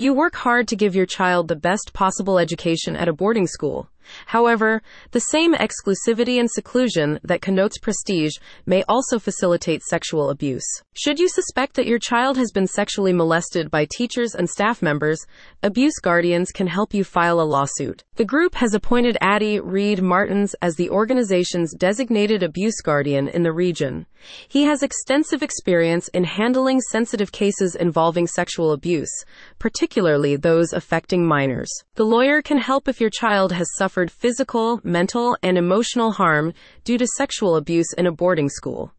You work hard to give your child the best possible education at a boarding school. However, the same exclusivity and seclusion that connotes prestige may also facilitate sexual abuse. Should you suspect that your child has been sexually molested by teachers and staff members, Abuse Guardians can help you file a lawsuit. The group has appointed Addie Reed Martens as the organization's designated abuse guardian in the region. He has extensive experience in handling sensitive cases involving sexual abuse, particularly those affecting minors. The lawyer can help if your child has suffered suffered physical, mental, and emotional harm due to sexual abuse in a boarding school.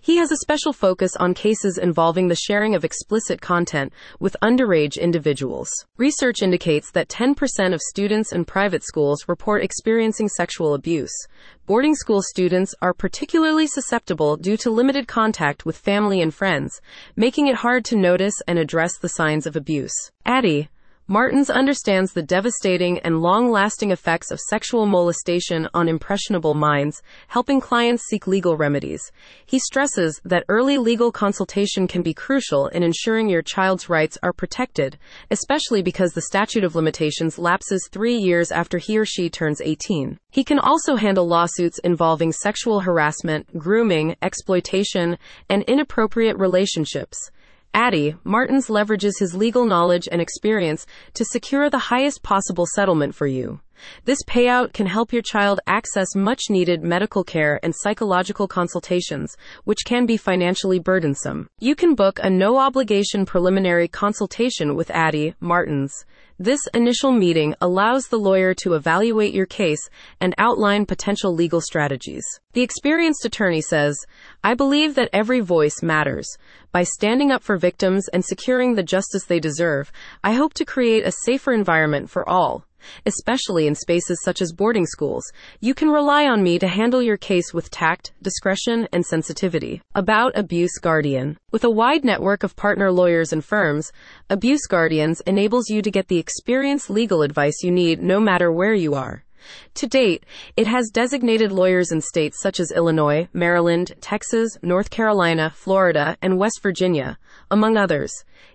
He has a special focus on cases involving the sharing of explicit content with underage individuals. Research indicates that 10% of students in private schools report experiencing sexual abuse. Boarding school students are particularly susceptible due to limited contact with family and friends, making it hard to notice and address the signs of abuse. Addie, Martens understands the devastating and long lasting effects of sexual molestation on impressionable minds, helping clients seek legal remedies. He stresses that early legal consultation can be crucial in ensuring your child's rights are protected, especially because the statute of limitations lapses three years after he or she turns 18. He can also handle lawsuits involving sexual harassment, grooming, exploitation, and inappropriate relationships. Addie, Martens leverages his legal knowledge and experience to secure the highest possible settlement for you. This payout can help your child access much needed medical care and psychological consultations, which can be financially burdensome. You can book a no obligation preliminary consultation with Addie Martens. This initial meeting allows the lawyer to evaluate your case and outline potential legal strategies. The experienced attorney says, I believe that every voice matters. By standing up for victims and securing the justice they deserve, I hope to create a safer environment for all especially in spaces such as boarding schools. You can rely on me to handle your case with tact, discretion, and sensitivity. About Abuse Guardian. With a wide network of partner lawyers and firms, Abuse Guardians enables you to get the experienced legal advice you need no matter where you are. To date, it has designated lawyers in states such as Illinois, Maryland, Texas, North Carolina, Florida, and West Virginia, among others.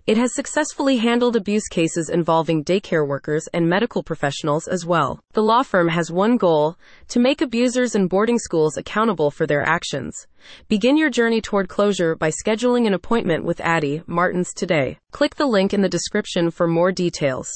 It has successfully handled abuse cases involving daycare workers and medical professionals as well. The law firm has one goal to make abusers in boarding schools accountable for their actions. Begin your journey toward closure by scheduling an appointment with Addie Martens today. Click the link in the description for more details.